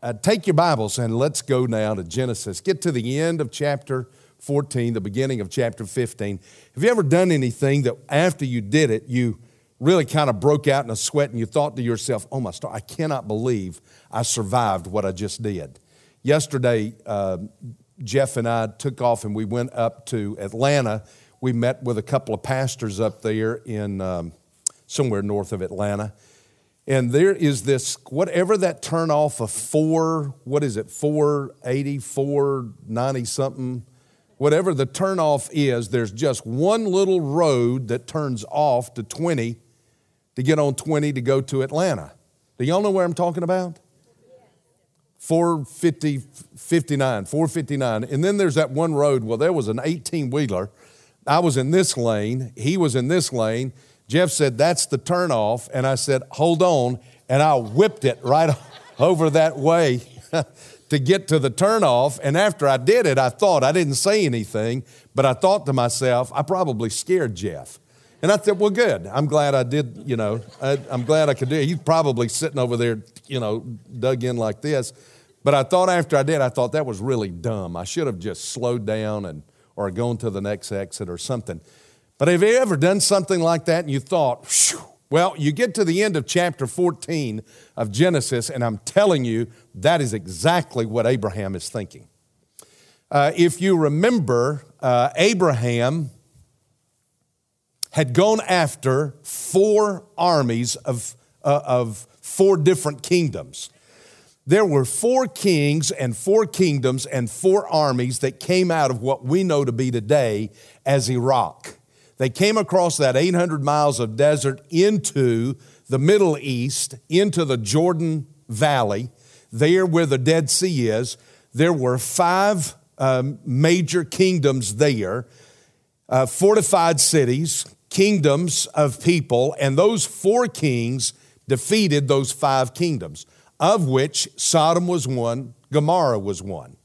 Uh, take your Bibles and let's go now to Genesis. Get to the end of chapter 14, the beginning of chapter 15. Have you ever done anything that after you did it, you really kind of broke out in a sweat and you thought to yourself, oh my star, I cannot believe I survived what I just did? Yesterday, uh, Jeff and I took off and we went up to Atlanta. We met with a couple of pastors up there in um, somewhere north of Atlanta. And there is this, whatever that turn off of four, what is it, 480, 490 something, whatever the turn off is, there's just one little road that turns off to 20 to get on 20 to go to Atlanta. Do y'all know where I'm talking about? 450, 59, 459. And then there's that one road. Well, there was an 18 wheeler. I was in this lane, he was in this lane. Jeff said, That's the turnoff. And I said, Hold on. And I whipped it right over that way to get to the turnoff. And after I did it, I thought, I didn't say anything, but I thought to myself, I probably scared Jeff. And I said, well, good. I'm glad I did, you know, I, am glad I could do it. He's probably sitting over there, you know, dug in like this. But I thought after I did, I thought that was really dumb. I should have just slowed down and or gone to the next exit or something. But have you ever done something like that and you thought, well, you get to the end of chapter 14 of Genesis, and I'm telling you, that is exactly what Abraham is thinking. Uh, if you remember, uh, Abraham had gone after four armies of, uh, of four different kingdoms. There were four kings and four kingdoms and four armies that came out of what we know to be today as Iraq. They came across that 800 miles of desert into the Middle East, into the Jordan Valley, there where the Dead Sea is. There were five um, major kingdoms there, uh, fortified cities, kingdoms of people, and those four kings defeated those five kingdoms, of which Sodom was one, Gomorrah was one.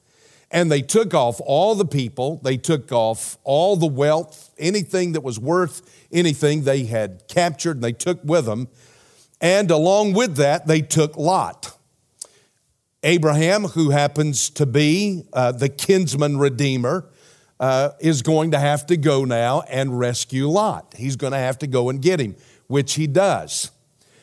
And they took off all the people, they took off all the wealth, anything that was worth anything they had captured, and they took with them. And along with that, they took Lot. Abraham, who happens to be uh, the kinsman redeemer, uh, is going to have to go now and rescue Lot. He's going to have to go and get him, which he does.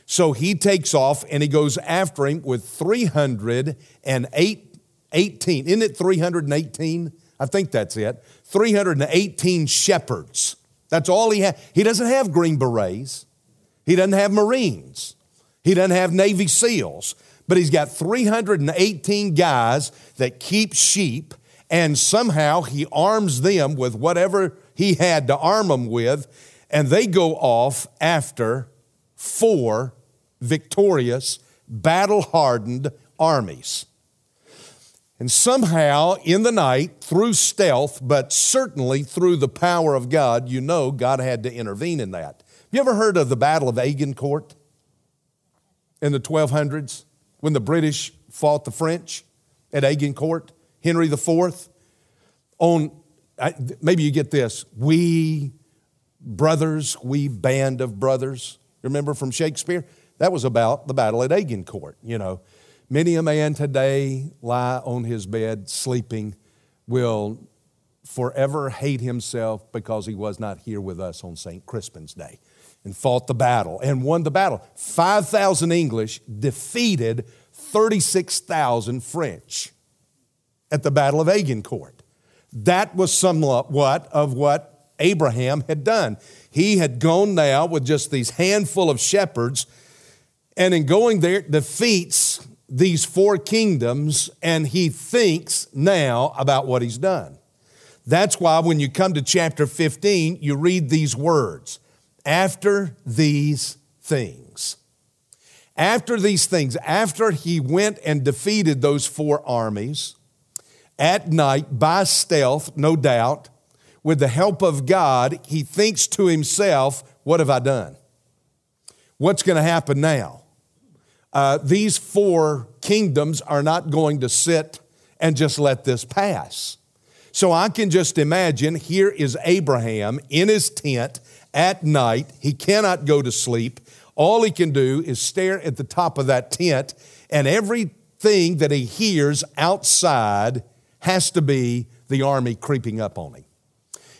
So he takes off and he goes after him with 308 18. Isn't it 318? I think that's it. 318 shepherds. That's all he has. He doesn't have Green Berets. He doesn't have Marines. He doesn't have Navy SEALs. But he's got 318 guys that keep sheep, and somehow he arms them with whatever he had to arm them with, and they go off after four victorious, battle hardened armies. And somehow in the night, through stealth, but certainly through the power of God, you know God had to intervene in that. Have you ever heard of the Battle of Agincourt in the 1200s when the British fought the French at Agincourt? Henry IV? On, maybe you get this, we brothers, we band of brothers. Remember from Shakespeare? That was about the Battle at Agincourt, you know. Many a man today lie on his bed sleeping will forever hate himself because he was not here with us on St. Crispin's Day and fought the battle and won the battle. 5,000 English defeated 36,000 French at the Battle of Agincourt. That was somewhat of what Abraham had done. He had gone now with just these handful of shepherds, and in going there, defeats these four kingdoms and he thinks now about what he's done. That's why when you come to chapter 15, you read these words after these things. After these things, after he went and defeated those four armies at night by stealth, no doubt, with the help of God, he thinks to himself, What have I done? What's going to happen now? Uh, these four kingdoms are not going to sit and just let this pass. So I can just imagine here is Abraham in his tent at night. He cannot go to sleep. All he can do is stare at the top of that tent, and everything that he hears outside has to be the army creeping up on him.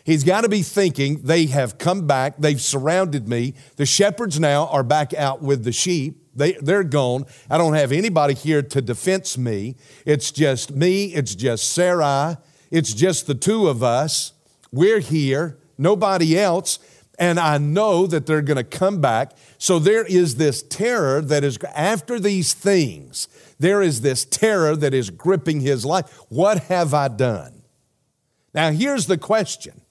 He's got to be thinking, they have come back, they've surrounded me. The shepherds now are back out with the sheep. They, they're gone. I don't have anybody here to defense me. It's just me, it's just Sarai, it's just the two of us. We're here, nobody else. And I know that they're going to come back. So there is this terror that is after these things, there is this terror that is gripping his life. What have I done? Now, here's the question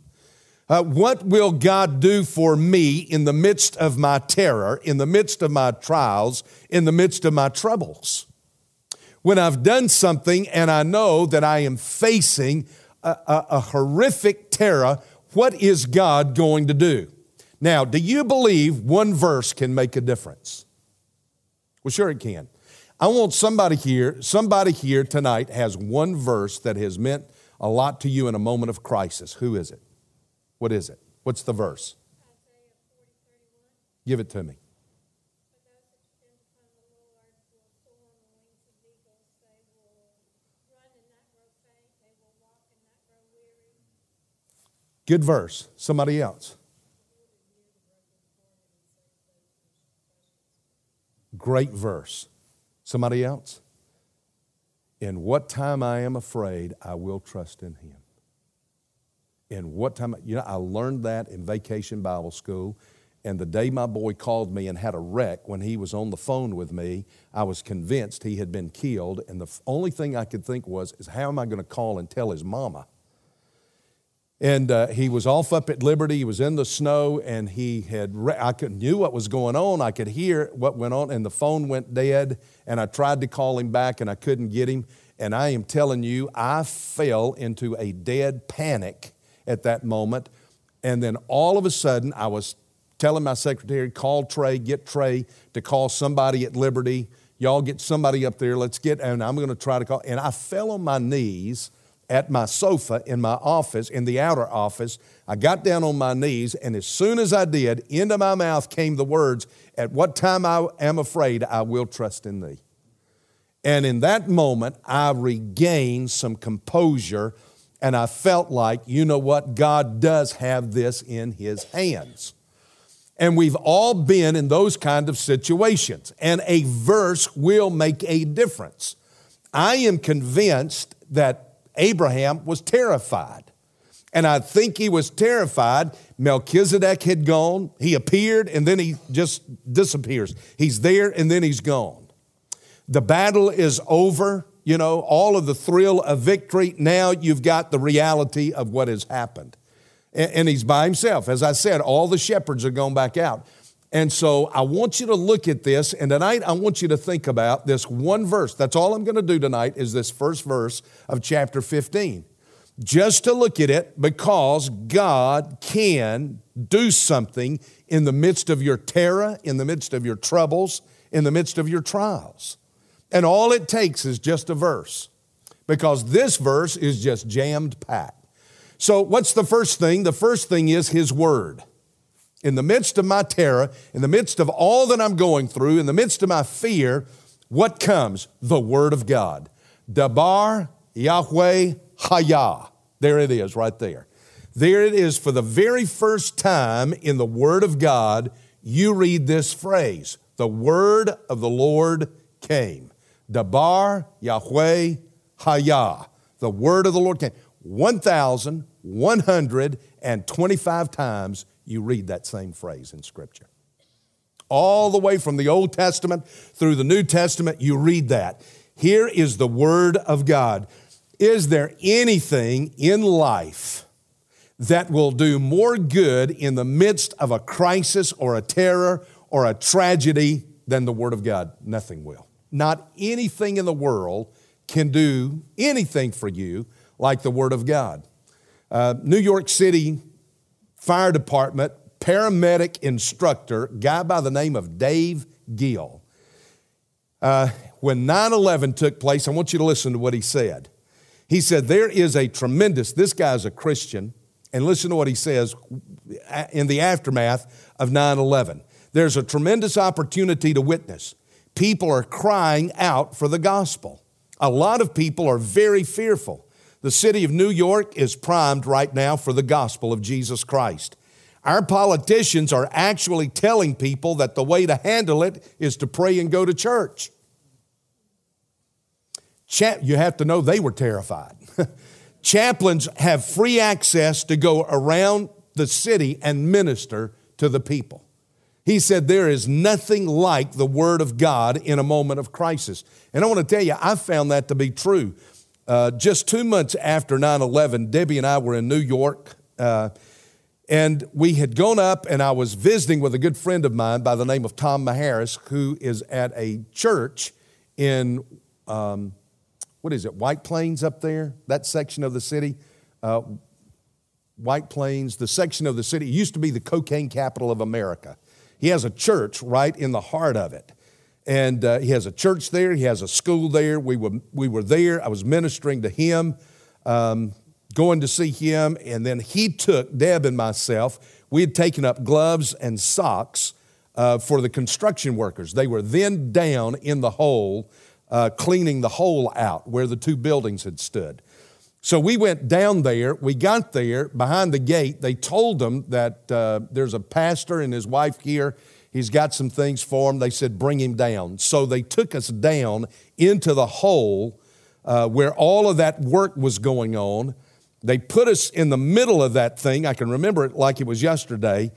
uh, What will God do for me in the midst of my terror, in the midst of my trials, in the midst of my troubles? When I've done something and I know that I am facing a, a, a horrific terror, what is God going to do? Now, do you believe one verse can make a difference? Well, sure it can. I want somebody here, somebody here tonight has one verse that has meant a lot to you in a moment of crisis. Who is it? What is it? What's the verse? Give it to me. Good verse. Somebody else. Great verse. Somebody else? In what time I am afraid, I will trust in Him. In what time, you know, I learned that in vacation Bible school. And the day my boy called me and had a wreck, when he was on the phone with me, I was convinced he had been killed. And the only thing I could think was, is how am I going to call and tell his mama? And uh, he was off up at Liberty. He was in the snow, and he had. Re- I could, knew what was going on. I could hear what went on, and the phone went dead. And I tried to call him back, and I couldn't get him. And I am telling you, I fell into a dead panic at that moment. And then all of a sudden, I was telling my secretary, "Call Trey, get Trey to call somebody at Liberty. Y'all get somebody up there. Let's get." And I'm going to try to call. And I fell on my knees at my sofa in my office, in the outer office. I got down on my knees, and as soon as I did, into my mouth came the words, At what time I am afraid, I will trust in thee. And in that moment, I regained some composure, and I felt like, you know what, God does have this in His hands. And we've all been in those kind of situations, and a verse will make a difference. I am convinced that Abraham was terrified. And I think he was terrified. Melchizedek had gone, he appeared, and then he just disappears. He's there, and then he's gone. The battle is over, you know, all of the thrill of victory. Now you've got the reality of what has happened. And he's by himself. As I said, all the shepherds are gone back out. And so I want you to look at this, and tonight I want you to think about this one verse. That's all I'm going to do tonight is this first verse of chapter 15. Just to look at it because God can do something in the midst of your terror, in the midst of your troubles, in the midst of your trials. And all it takes is just a verse because this verse is just jammed packed. So, what's the first thing? The first thing is His Word in the midst of my terror, in the midst of all that I'm going through, in the midst of my fear, what comes? The Word of God. Dabar Yahweh Hayah. There it is, right there. There it is for the very first time in the Word of God, you read this phrase The Word of the Lord came. Dabar Yahweh Hayah. The Word of the Lord came. 1,125 times you read that same phrase in Scripture. All the way from the Old Testament through the New Testament, you read that. Here is the Word of God. Is there anything in life that will do more good in the midst of a crisis or a terror or a tragedy than the Word of God? Nothing will. Not anything in the world can do anything for you like the Word of God. Uh, New York City Fire Department paramedic instructor, guy by the name of Dave Gill. Uh, when 9 11 took place, I want you to listen to what he said. He said, There is a tremendous, this guy's a Christian, and listen to what he says in the aftermath of 9 11. There's a tremendous opportunity to witness. People are crying out for the gospel. A lot of people are very fearful. The city of New York is primed right now for the gospel of Jesus Christ. Our politicians are actually telling people that the way to handle it is to pray and go to church. you have to know they were terrified. Chaplains have free access to go around the city and minister to the people. He said, There is nothing like the Word of God in a moment of crisis. And I want to tell you, I found that to be true. Uh, just two months after 9 11, Debbie and I were in New York. Uh, and we had gone up, and I was visiting with a good friend of mine by the name of Tom Maharis, who is at a church in, um, what is it, White Plains up there, that section of the city. Uh, White Plains, the section of the city, it used to be the cocaine capital of America. He has a church right in the heart of it. And uh, he has a church there, he has a school there. We were, we were there, I was ministering to him, um, going to see him. And then he took Deb and myself. We had taken up gloves and socks uh, for the construction workers. They were then down in the hole, uh, cleaning the hole out where the two buildings had stood. So we went down there. We got there behind the gate. They told them that uh, there's a pastor and his wife here. He's got some things for him. They said, bring him down. So they took us down into the hole uh, where all of that work was going on. They put us in the middle of that thing. I can remember it like it was yesterday.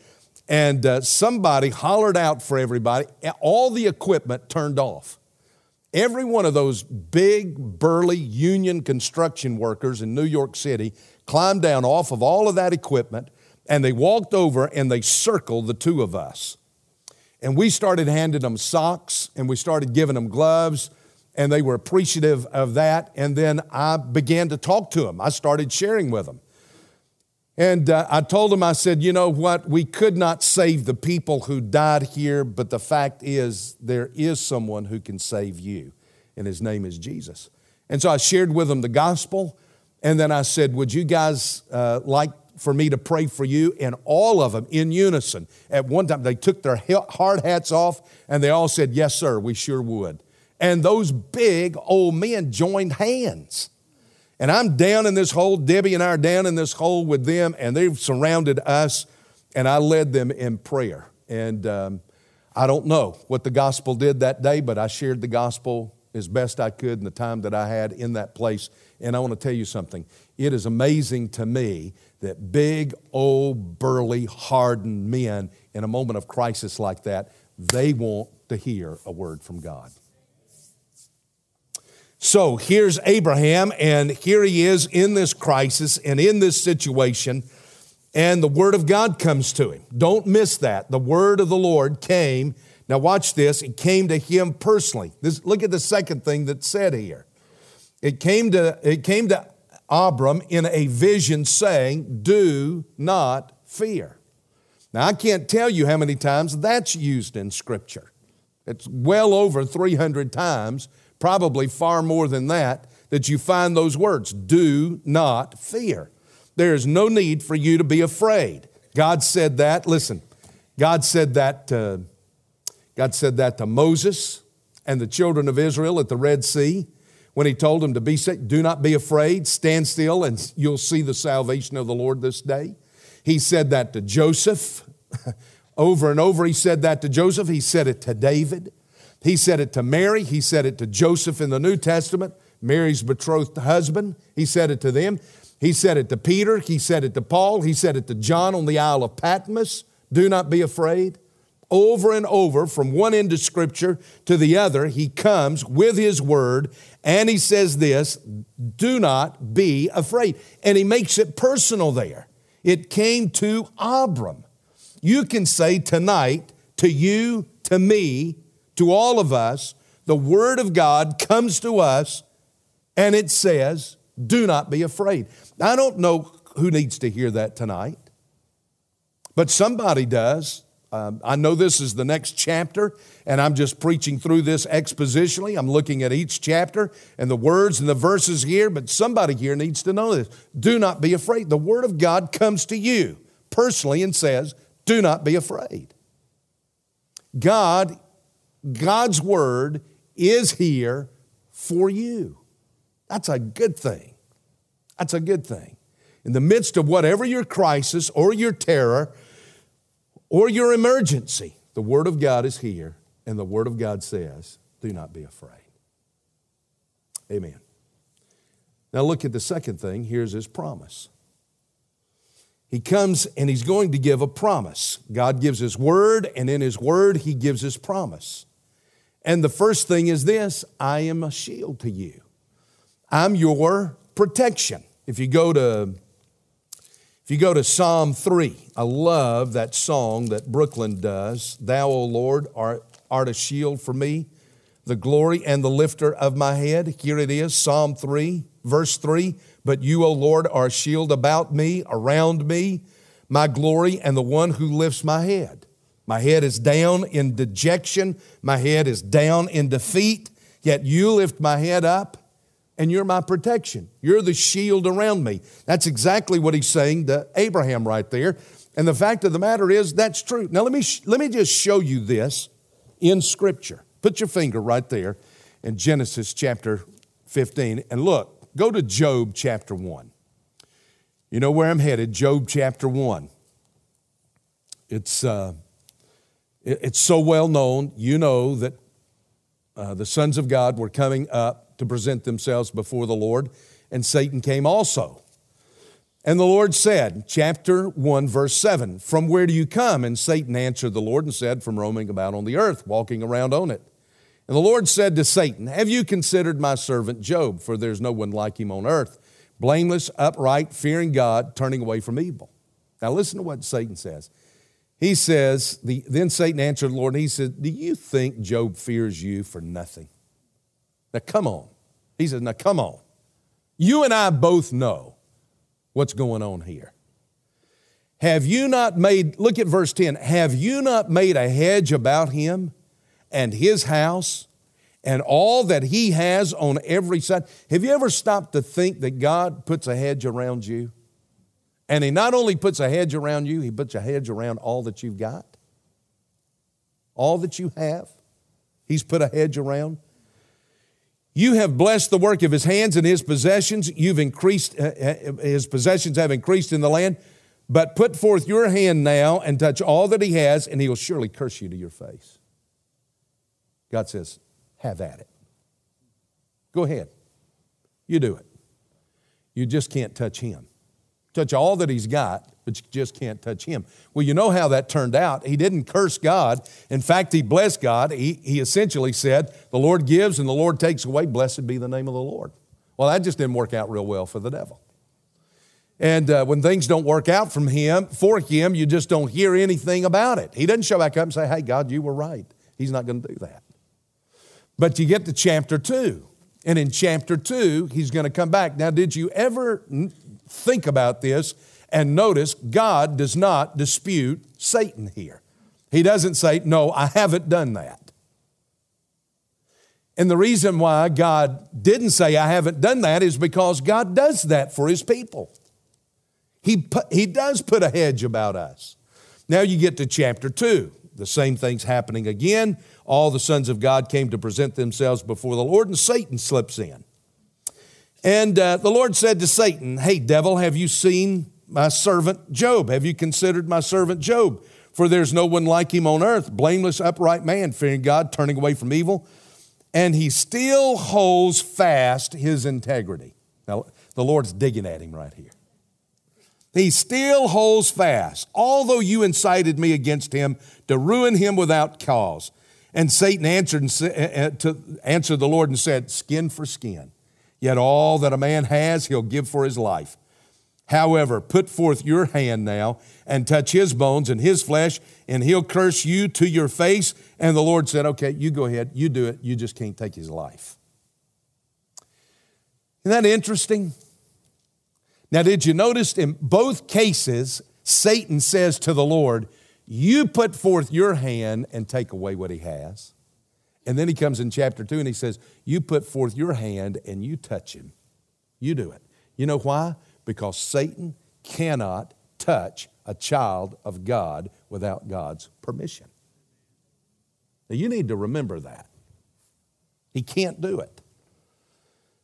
And uh, somebody hollered out for everybody. All the equipment turned off. Every one of those big, burly union construction workers in New York City climbed down off of all of that equipment and they walked over and they circled the two of us. And we started handing them socks and we started giving them gloves and they were appreciative of that. And then I began to talk to them. I started sharing with them. And uh, I told him, I said, you know what? We could not save the people who died here, but the fact is, there is someone who can save you, and his name is Jesus. And so I shared with them the gospel, and then I said, Would you guys uh, like for me to pray for you? And all of them in unison, at one time, they took their hard hats off, and they all said, Yes, sir, we sure would. And those big old men joined hands. And I'm down in this hole, Debbie and I are down in this hole with them, and they've surrounded us, and I led them in prayer. And um, I don't know what the gospel did that day, but I shared the gospel as best I could in the time that I had in that place. And I want to tell you something. It is amazing to me that big, old, burly, hardened men in a moment of crisis like that, they want to hear a word from God. So here's Abraham, and here he is in this crisis and in this situation, and the word of God comes to him. Don't miss that. The word of the Lord came. Now, watch this. It came to him personally. This, look at the second thing that's said here. It came to, it came to Abram in a vision saying, Do not fear. Now, I can't tell you how many times that's used in Scripture. It's well over 300 times probably far more than that, that you find those words do not fear. There is no need for you to be afraid. God said that, listen, God said that to, God said that to Moses and the children of Israel at the Red Sea when he told them to be safe, do not be afraid, stand still, and you'll see the salvation of the Lord this day. He said that to Joseph. over and over, he said that to Joseph. He said it to David. He said it to Mary. He said it to Joseph in the New Testament, Mary's betrothed husband. He said it to them. He said it to Peter. He said it to Paul. He said it to John on the Isle of Patmos. Do not be afraid. Over and over, from one end of Scripture to the other, he comes with his word and he says this do not be afraid. And he makes it personal there. It came to Abram. You can say tonight to you, to me, to all of us, the Word of God comes to us and it says, Do not be afraid. I don't know who needs to hear that tonight, but somebody does. Um, I know this is the next chapter, and I'm just preaching through this expositionally. I'm looking at each chapter and the words and the verses here, but somebody here needs to know this. Do not be afraid. The Word of God comes to you personally and says, Do not be afraid. God God's word is here for you. That's a good thing. That's a good thing. In the midst of whatever your crisis or your terror or your emergency, the Word of God is here, and the Word of God says, Do not be afraid. Amen. Now, look at the second thing. Here's His promise. He comes and He's going to give a promise. God gives His Word, and in His Word, He gives His promise. And the first thing is this I am a shield to you, I'm your protection. If you go to if you go to Psalm 3, I love that song that Brooklyn does. Thou, O Lord, art, art a shield for me, the glory and the lifter of my head. Here it is, Psalm 3, verse 3. But you, O Lord, are a shield about me, around me, my glory, and the one who lifts my head. My head is down in dejection, my head is down in defeat, yet you lift my head up and you're my protection. You're the shield around me. That's exactly what he's saying to Abraham right there. And the fact of the matter is, that's true. Now, let me, let me just show you this in Scripture. Put your finger right there in Genesis chapter 15. And look, go to Job chapter 1. You know where I'm headed, Job chapter 1. It's, uh, it's so well known. You know that uh, the sons of God were coming up to present themselves before the Lord, and Satan came also. And the Lord said, chapter 1, verse 7, From where do you come? And Satan answered the Lord and said, From roaming about on the earth, walking around on it. And the Lord said to Satan, Have you considered my servant Job? For there's no one like him on earth, blameless, upright, fearing God, turning away from evil. Now listen to what Satan says. He says, the, Then Satan answered the Lord, and he said, Do you think Job fears you for nothing? Now come on. He says, Now come on. You and I both know what's going on here. Have you not made, look at verse 10, have you not made a hedge about him and his house and all that he has on every side? Have you ever stopped to think that God puts a hedge around you? And he not only puts a hedge around you, he puts a hedge around all that you've got, all that you have. He's put a hedge around. You have blessed the work of his hands and his possessions. You've increased, uh, uh, his possessions have increased in the land. But put forth your hand now and touch all that he has, and he will surely curse you to your face. God says, have at it. Go ahead. You do it. You just can't touch him touch all that he's got, but you just can't touch him. Well, you know how that turned out. He didn't curse God. In fact, he blessed God. He, he essentially said, The Lord gives and the Lord takes away. Blessed be the name of the Lord. Well, that just didn't work out real well for the devil. And uh, when things don't work out from him, for him, you just don't hear anything about it. He doesn't show back up and say, Hey, God, you were right. He's not going to do that. But you get to chapter two. And in chapter two, he's going to come back. Now, did you ever think about this and notice God does not dispute Satan here. He doesn't say, No, I haven't done that. And the reason why God didn't say, I haven't done that is because God does that for his people. He, he does put a hedge about us. Now you get to chapter 2. The same thing's happening again. All the sons of God came to present themselves before the Lord, and Satan slips in. And uh, the Lord said to Satan, Hey, devil, have you seen my servant Job? Have you considered my servant Job? For there's no one like him on earth, blameless, upright man, fearing God, turning away from evil. And he still holds fast his integrity. Now, the Lord's digging at him right here. He still holds fast, although you incited me against him to ruin him without cause. And Satan answered, and sa- uh, uh to, answered the Lord and said, Skin for skin. Yet all that a man has, he'll give for his life. However, put forth your hand now and touch his bones and his flesh, and he'll curse you to your face. And the Lord said, Okay, you go ahead, you do it. You just can't take his life. Isn't that interesting? Now, did you notice in both cases, Satan says to the Lord, You put forth your hand and take away what he has. And then he comes in chapter two and he says, You put forth your hand and you touch him. You do it. You know why? Because Satan cannot touch a child of God without God's permission. Now, you need to remember that. He can't do it.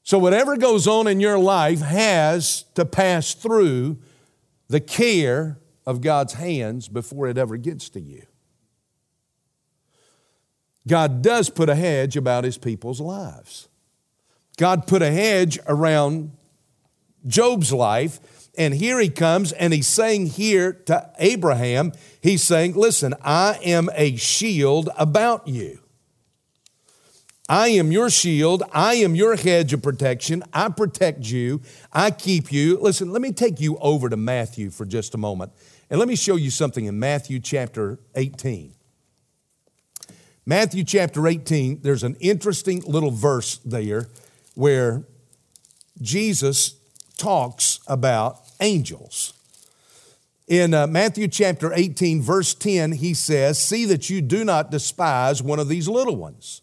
So, whatever goes on in your life has to pass through the care of God's hands before it ever gets to you. God does put a hedge about his people's lives. God put a hedge around Job's life, and here he comes and he's saying here to Abraham, he's saying, Listen, I am a shield about you. I am your shield. I am your hedge of protection. I protect you. I keep you. Listen, let me take you over to Matthew for just a moment. And let me show you something in Matthew chapter 18. Matthew chapter 18, there's an interesting little verse there where Jesus talks about angels. In uh, Matthew chapter 18, verse 10, he says, See that you do not despise one of these little ones.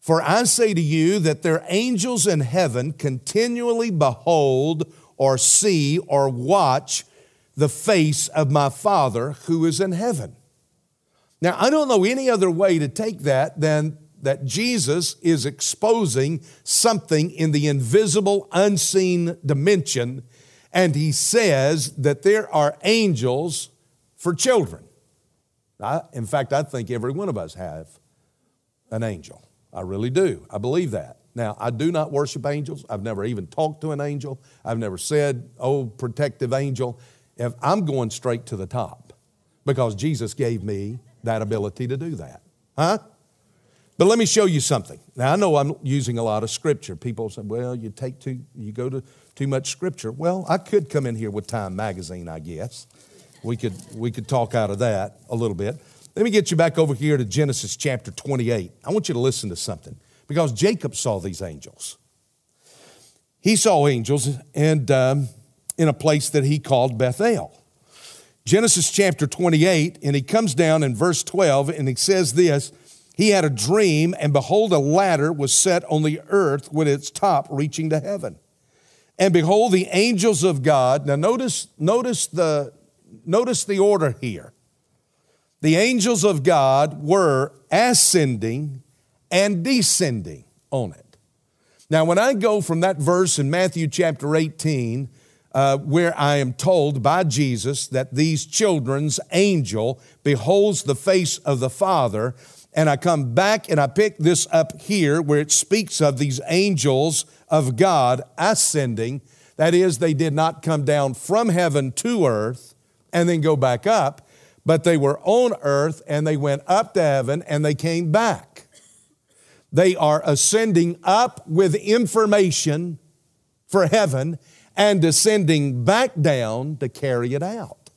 For I say to you that their angels in heaven continually behold or see or watch the face of my Father who is in heaven. Now, I don't know any other way to take that than that Jesus is exposing something in the invisible, unseen dimension, and he says that there are angels for children. I, in fact, I think every one of us have an angel. I really do. I believe that. Now, I do not worship angels. I've never even talked to an angel. I've never said, oh, protective angel. If I'm going straight to the top because Jesus gave me that ability to do that. Huh? But let me show you something. Now I know I'm using a lot of scripture. People say, "Well, you take too you go to too much scripture." Well, I could come in here with Time magazine, I guess. We could we could talk out of that a little bit. Let me get you back over here to Genesis chapter 28. I want you to listen to something because Jacob saw these angels. He saw angels and um, in a place that he called Bethel. Genesis chapter 28, and he comes down in verse 12 and he says this He had a dream, and behold, a ladder was set on the earth with its top reaching to heaven. And behold, the angels of God. Now notice, notice the notice the order here the angels of God were ascending and descending on it. Now, when I go from that verse in Matthew chapter 18, uh, where I am told by Jesus that these children's angel beholds the face of the Father, and I come back and I pick this up here where it speaks of these angels of God ascending. That is, they did not come down from heaven to earth and then go back up but they were on earth and they went up to heaven and they came back. They are ascending up with information for heaven and descending back down to carry it out.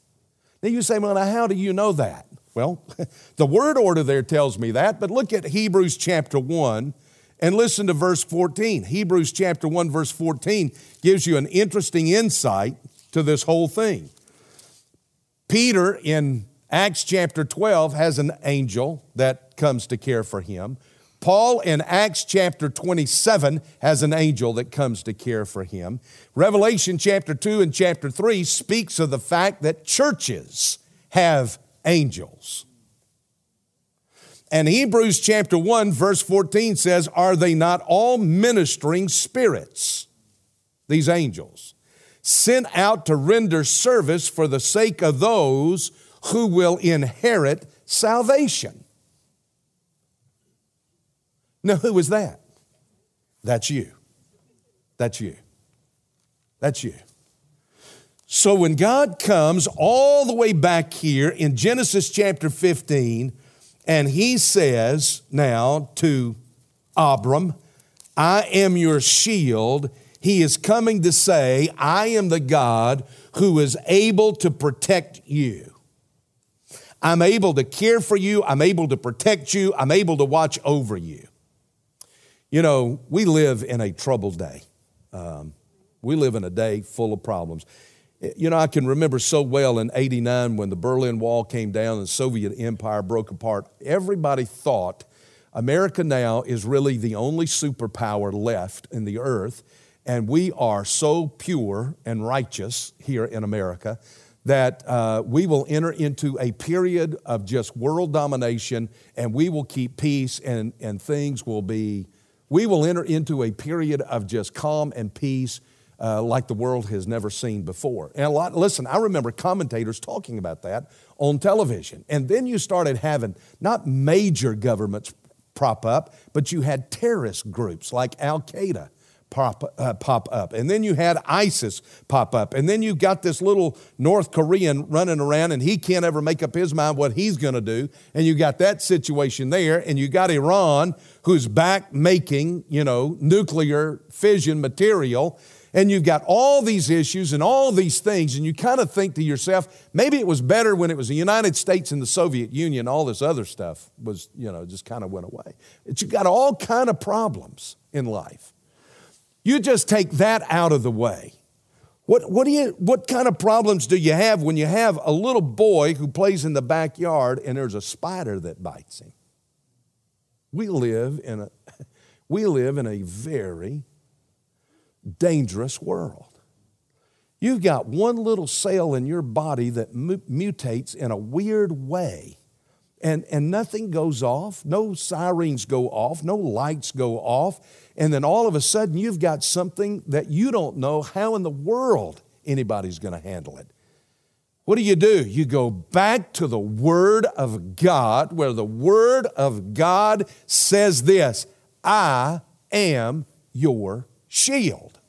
Now you say, well, now how do you know that? Well, the word order there tells me that, but look at Hebrews chapter 1 and listen to verse 14. Hebrews chapter 1, verse 14 gives you an interesting insight to this whole thing. Peter, in Acts chapter 12 has an angel that comes to care for him. Paul in Acts chapter 27 has an angel that comes to care for him. Revelation chapter 2 and chapter 3 speaks of the fact that churches have angels. And Hebrews chapter 1 verse 14 says, Are they not all ministering spirits, these angels, sent out to render service for the sake of those who will inherit salvation. Now, who is that? That's you. That's you. That's you. So when God comes all the way back here in Genesis chapter 15, and he says now to Abram, I am your shield, he is coming to say, I am the God who is able to protect you. I'm able to care for you. I'm able to protect you. I'm able to watch over you. You know, we live in a troubled day. Um, we live in a day full of problems. You know, I can remember so well in 89 when the Berlin Wall came down and the Soviet Empire broke apart. Everybody thought America now is really the only superpower left in the earth, and we are so pure and righteous here in America that uh, we will enter into a period of just world domination and we will keep peace and, and things will be, we will enter into a period of just calm and peace uh, like the world has never seen before. And a lot, listen, I remember commentators talking about that on television. And then you started having not major governments prop up, but you had terrorist groups like Al Qaeda pop, uh, pop up. And then you had ISIS pop up. And then you got this little North Korean running around and he can't ever make up his mind what he's going to do. And you got that situation there. And you got Iran who's back making, you know, nuclear fission material. And you've got all these issues and all these things, and you kind of think to yourself, maybe it was better when it was the United States and the Soviet Union, all this other stuff was, you know, just kind of went away. But you've got all kind of problems in life. You just take that out of the way. What, what, do you, what kind of problems do you have when you have a little boy who plays in the backyard and there's a spider that bites him? We live in a, we live in a very dangerous world. You've got one little cell in your body that mutates in a weird way, and, and nothing goes off, no sirens go off, no lights go off, and then all of a sudden you've got something that you don't know how in the world anybody's going to handle it. What do you do? You go back to the Word of God, where the Word of God says this I am your shield.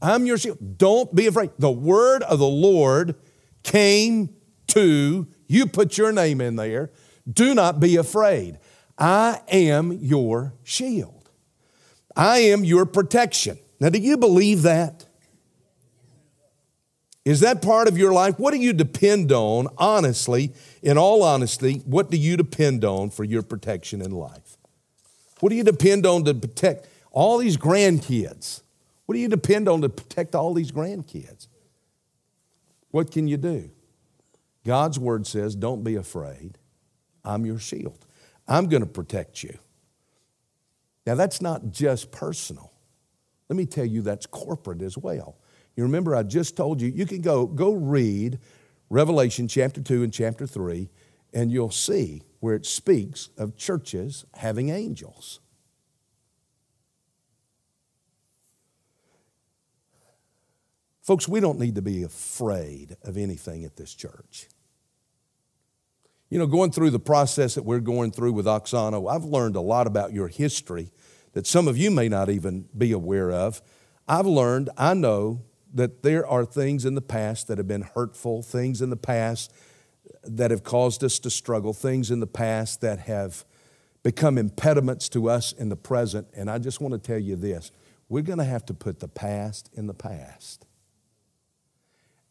I'm your shield. Don't be afraid. The word of the Lord came to, you put your name in there. Do not be afraid. I am your shield. I am your protection. Now, do you believe that? Is that part of your life? What do you depend on, honestly, in all honesty, what do you depend on for your protection in life? What do you depend on to protect all these grandkids? What do you depend on to protect all these grandkids? What can you do? God's word says, Don't be afraid. I'm your shield. I'm going to protect you. Now, that's not just personal. Let me tell you, that's corporate as well. You remember, I just told you, you can go, go read Revelation chapter 2 and chapter 3, and you'll see where it speaks of churches having angels. Folks, we don't need to be afraid of anything at this church. You know, going through the process that we're going through with Auxano, I've learned a lot about your history that some of you may not even be aware of. I've learned, I know that there are things in the past that have been hurtful, things in the past that have caused us to struggle, things in the past that have become impediments to us in the present. And I just want to tell you this we're going to have to put the past in the past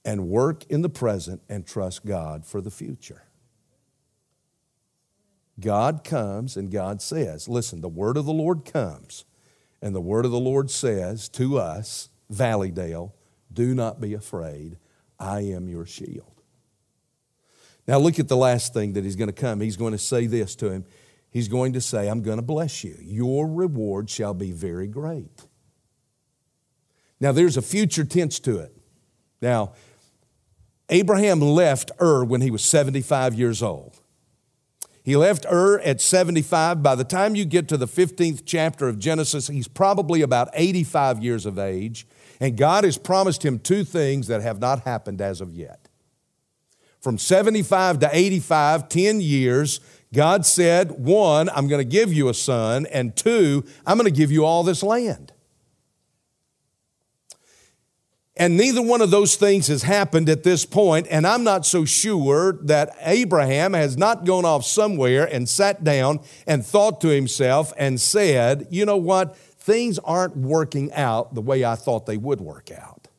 and work in the present and trust God for the future. God comes and God says, listen, the word of the Lord comes, and the word of the Lord says to us, Valleydale, do not be afraid. I am your shield. Now, look at the last thing that he's going to come. He's going to say this to him. He's going to say, I'm going to bless you. Your reward shall be very great. Now, there's a future tense to it. Now, Abraham left Ur when he was 75 years old. He left Ur at 75. By the time you get to the 15th chapter of Genesis, he's probably about 85 years of age. And God has promised him two things that have not happened as of yet. From 75 to 85, 10 years, God said, one, I'm going to give you a son, and two, I'm going to give you all this land. And neither one of those things has happened at this point, and I'm not so sure that Abraham has not gone off somewhere and sat down and thought to himself and said, you know what, things aren't working out the way I thought they would work out.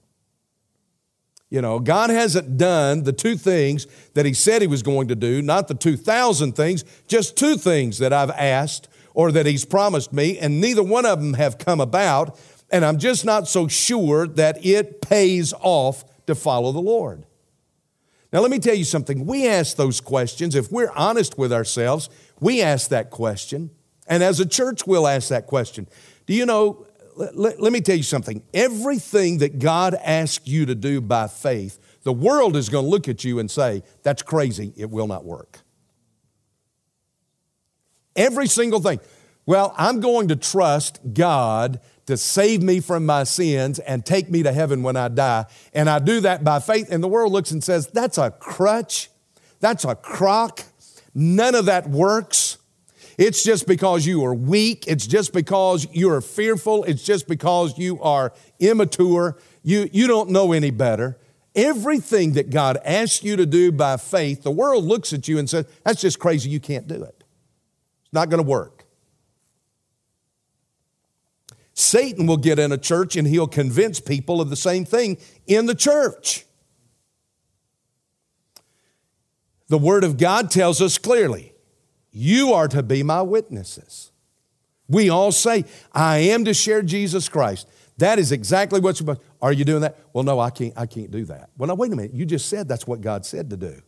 You know, God hasn't done the two things that He said He was going to do, not the 2,000 things, just two things that I've asked or that He's promised me, and neither one of them have come about and I'm just not so sure that it pays off to follow the Lord. Now, let me tell you something. We ask those questions. If we're honest with ourselves, we ask that question. And as a church, we'll ask that question. Do you know let, let me tell you something. Everything that God asks you to do by faith, the world is going to look at you and say, That's crazy. It will not work. Every single thing. Well, I'm going to trust God to save me from my sins and take me to heaven when I die. And I do that by faith. And the world looks and says, That's a crutch. That's a crock. None of that works. It's just because you are weak. It's just because you are fearful. It's just because you are immature. You, you don't know any better. Everything that God asks you to do by faith, the world looks at you and says, That's just crazy. You can't do it. It's not going to work. Satan will get in a church and he'll convince people of the same thing in the church. The Word of God tells us clearly you are to be my witnesses. We all say, I am to share Jesus Christ. That is exactly what you're Are you doing that? Well, no, I can't, I can't do that. Well, now, wait a minute. You just said that's what God said to do.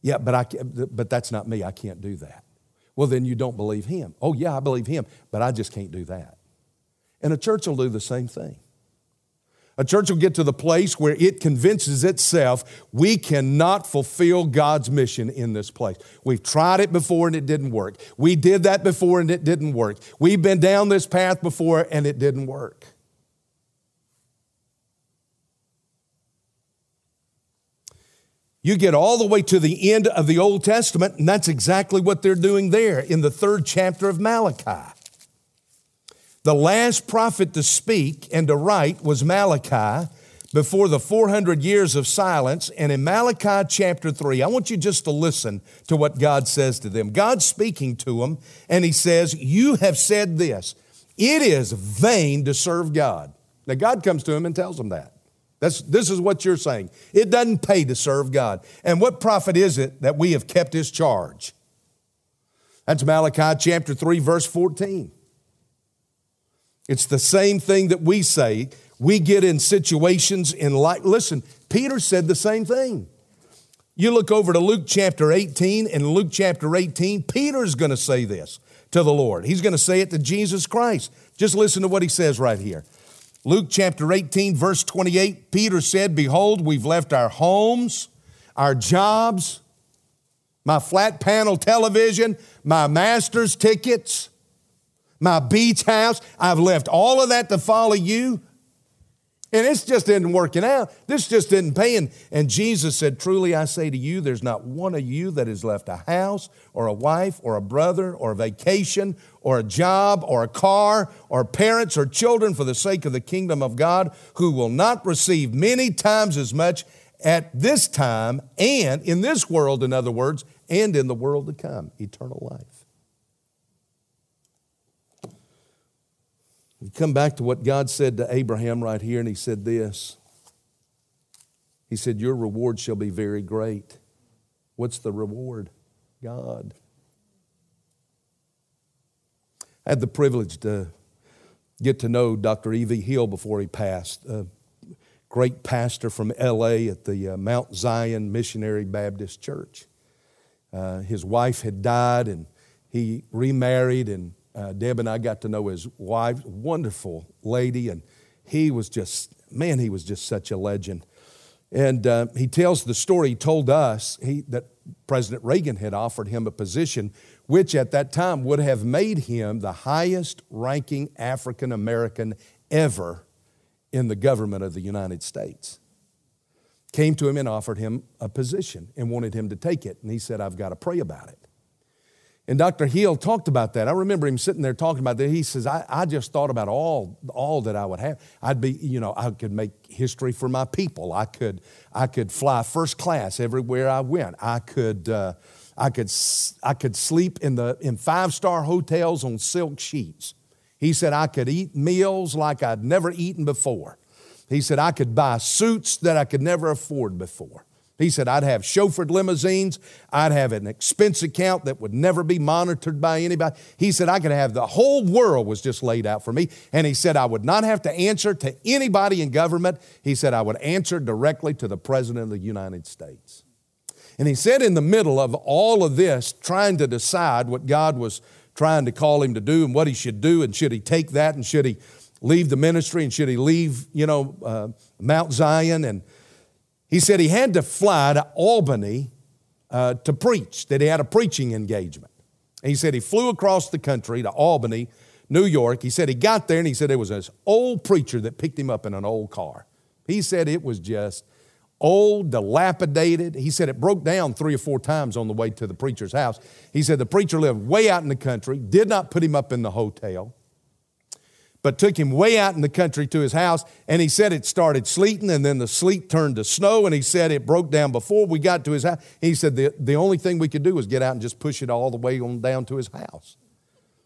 Yeah, but, I, but that's not me. I can't do that. Well, then you don't believe Him. Oh, yeah, I believe Him, but I just can't do that. And a church will do the same thing. A church will get to the place where it convinces itself we cannot fulfill God's mission in this place. We've tried it before and it didn't work. We did that before and it didn't work. We've been down this path before and it didn't work. You get all the way to the end of the Old Testament, and that's exactly what they're doing there in the third chapter of Malachi. The last prophet to speak and to write was Malachi before the 400 years of silence. And in Malachi chapter 3, I want you just to listen to what God says to them. God's speaking to them, and He says, You have said this it is vain to serve God. Now, God comes to him and tells him that. That's, this is what you're saying. It doesn't pay to serve God. And what profit is it that we have kept His charge? That's Malachi chapter 3, verse 14. It's the same thing that we say. We get in situations in life. Listen, Peter said the same thing. You look over to Luke chapter 18, and Luke chapter 18, Peter's going to say this to the Lord. He's going to say it to Jesus Christ. Just listen to what he says right here. Luke chapter 18, verse 28, Peter said, Behold, we've left our homes, our jobs, my flat panel television, my master's tickets, my beach house. I've left all of that to follow you. And it's just isn't working out. This just isn't paying. And Jesus said, Truly I say to you, there's not one of you that has left a house or a wife or a brother or a vacation or a job or a car or parents or children for the sake of the kingdom of God who will not receive many times as much at this time and in this world, in other words, and in the world to come, eternal life. Come back to what God said to Abraham right here, and he said this. He said, Your reward shall be very great. What's the reward? God. I had the privilege to get to know Dr. E.V. Hill before he passed, a great pastor from L.A. at the uh, Mount Zion Missionary Baptist Church. Uh, his wife had died, and he remarried and uh, Deb and I got to know his wife, wonderful lady, and he was just, man, he was just such a legend. And uh, he tells the story he told us he, that President Reagan had offered him a position which at that time would have made him the highest ranking African American ever in the government of the United States. Came to him and offered him a position and wanted him to take it. And he said, I've got to pray about it. And Dr. Hill talked about that. I remember him sitting there talking about that. He says, I, I just thought about all, all that I would have. I'd be, you know, I could make history for my people. I could, I could fly first class everywhere I went. I could, uh, I could, I could sleep in, the, in five star hotels on silk sheets. He said, I could eat meals like I'd never eaten before. He said, I could buy suits that I could never afford before. He said, I'd have chauffeured limousines. I'd have an expense account that would never be monitored by anybody. He said, I could have the whole world was just laid out for me. And he said, I would not have to answer to anybody in government. He said, I would answer directly to the President of the United States. And he said, in the middle of all of this, trying to decide what God was trying to call him to do and what he should do, and should he take that and should he leave the ministry and should he leave, you know, uh, Mount Zion? And he said he had to fly to Albany uh, to preach, that he had a preaching engagement. And he said he flew across the country to Albany, New York. He said he got there and he said there was this old preacher that picked him up in an old car. He said it was just old, dilapidated. He said it broke down three or four times on the way to the preacher's house. He said the preacher lived way out in the country, did not put him up in the hotel but took him way out in the country to his house. And he said it started sleeting, and then the sleet turned to snow. And he said it broke down before we got to his house. He said the, the only thing we could do was get out and just push it all the way on down to his house.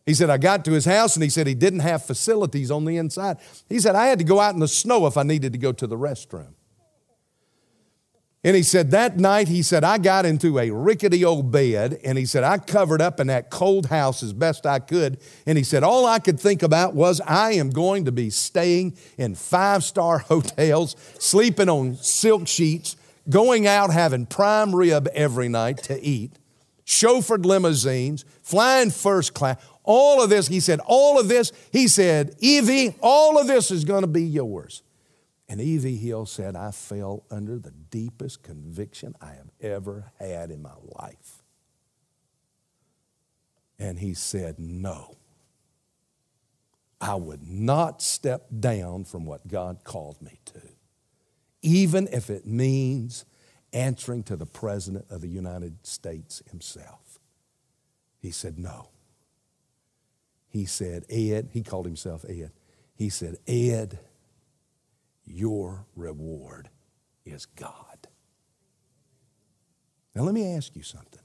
He said, I got to his house, and he said he didn't have facilities on the inside. He said, I had to go out in the snow if I needed to go to the restroom. And he said, that night, he said, I got into a rickety old bed, and he said, I covered up in that cold house as best I could. And he said, all I could think about was, I am going to be staying in five star hotels, sleeping on silk sheets, going out having prime rib every night to eat, chauffeured limousines, flying first class. All of this, he said, all of this, he said, Evie, all of this is going to be yours. And E.V. Hill said, I fell under the deepest conviction I have ever had in my life. And he said, No, I would not step down from what God called me to, even if it means answering to the President of the United States himself. He said, No. He said, Ed, he called himself Ed. He said, Ed, your reward is God. Now, let me ask you something.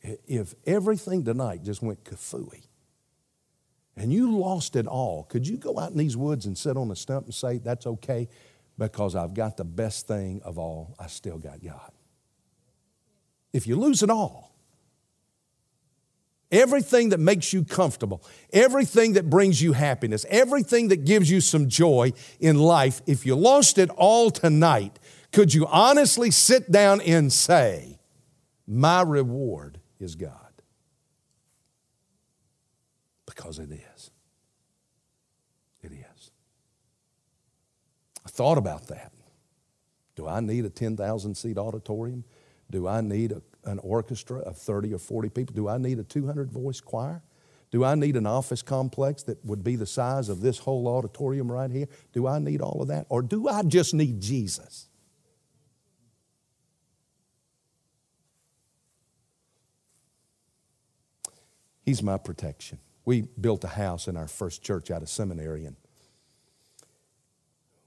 If everything tonight just went kafooey and you lost it all, could you go out in these woods and sit on a stump and say, That's okay because I've got the best thing of all, I still got God? If you lose it all, Everything that makes you comfortable, everything that brings you happiness, everything that gives you some joy in life, if you lost it all tonight, could you honestly sit down and say, My reward is God? Because it is. It is. I thought about that. Do I need a 10,000 seat auditorium? Do I need a an orchestra of 30 or 40 people? Do I need a 200 voice choir? Do I need an office complex that would be the size of this whole auditorium right here? Do I need all of that? Or do I just need Jesus? He's my protection. We built a house in our first church out of seminary, and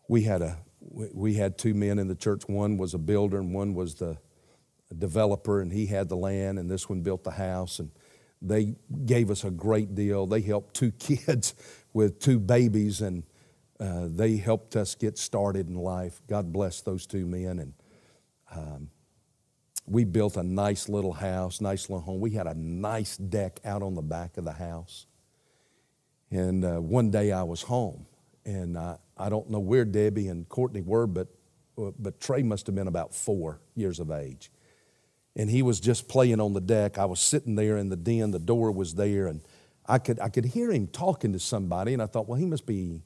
we had a we had two men in the church. One was a builder, and one was the developer, and he had the land, and this one built the house, and they gave us a great deal. They helped two kids with two babies, and uh, they helped us get started in life. God bless those two men, and um, we built a nice little house, nice little home. We had a nice deck out on the back of the house. And uh, one day I was home, and I, I don't know where Debbie and Courtney were, but, but Trey must have been about four years of age and he was just playing on the deck. I was sitting there in the den, the door was there, and I could, I could hear him talking to somebody, and I thought, well, he must be,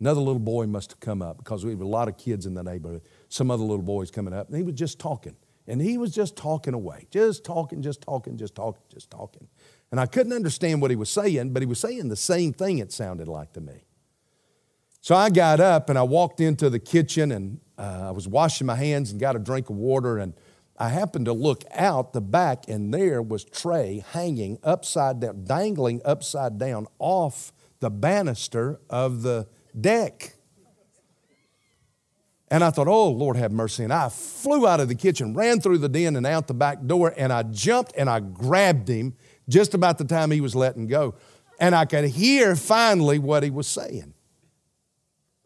another little boy must have come up because we have a lot of kids in the neighborhood. Some other little boys coming up, and he was just talking. And he was just talking away, just talking, just talking, just talking, just talking. And I couldn't understand what he was saying, but he was saying the same thing, it sounded like to me. So I got up and I walked into the kitchen and uh, I was washing my hands and got a drink of water and I happened to look out the back, and there was Trey hanging upside down, dangling upside down off the banister of the deck. And I thought, oh, Lord have mercy. And I flew out of the kitchen, ran through the den and out the back door, and I jumped and I grabbed him just about the time he was letting go. And I could hear finally what he was saying.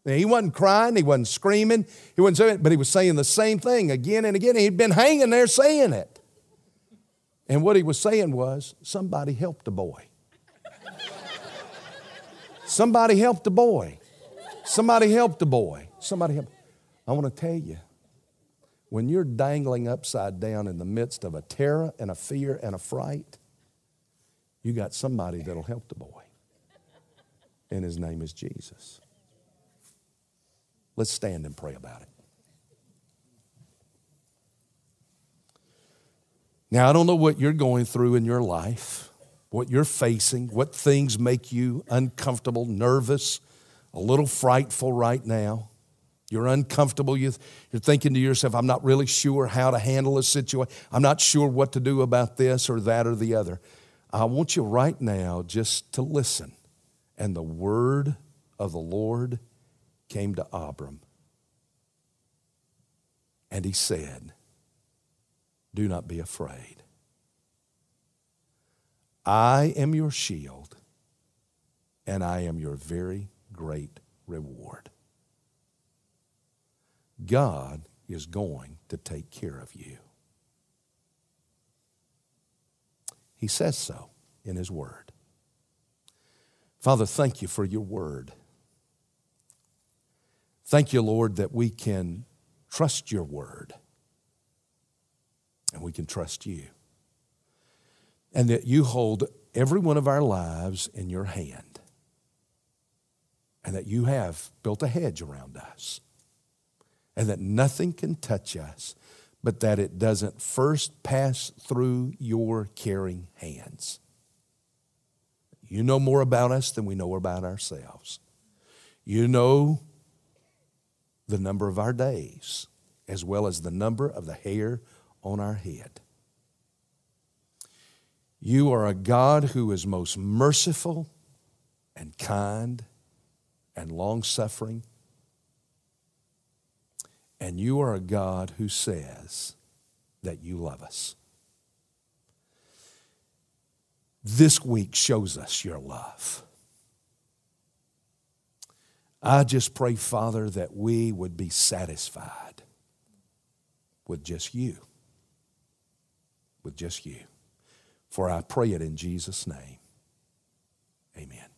He wasn't crying, he wasn't screaming, he wasn't saying but he was saying the same thing again and again. He'd been hanging there saying it. And what he was saying was, somebody help the boy. somebody help the boy. Somebody help the boy. Somebody help. I want to tell you, when you're dangling upside down in the midst of a terror and a fear and a fright, you got somebody that'll help the boy. and his name is Jesus. Let's stand and pray about it. Now, I don't know what you're going through in your life, what you're facing, what things make you uncomfortable, nervous, a little frightful right now. You're uncomfortable. You're thinking to yourself, I'm not really sure how to handle a situation. I'm not sure what to do about this or that or the other. I want you right now just to listen. And the word of the Lord came to Abram. And he said, Do not be afraid. I am your shield, and I am your very great reward. God is going to take care of you. He says so in His Word. Father, thank you for your Word. Thank you, Lord, that we can trust your Word and we can trust you. And that you hold every one of our lives in your hand. And that you have built a hedge around us and that nothing can touch us, but that it doesn't first pass through your caring hands. You know more about us than we know about ourselves. You know the number of our days as well as the number of the hair on our head. You are a God who is most merciful and kind and long suffering and you are a God who says that you love us. This week shows us your love. I just pray, Father, that we would be satisfied with just you. With just you. For I pray it in Jesus' name. Amen.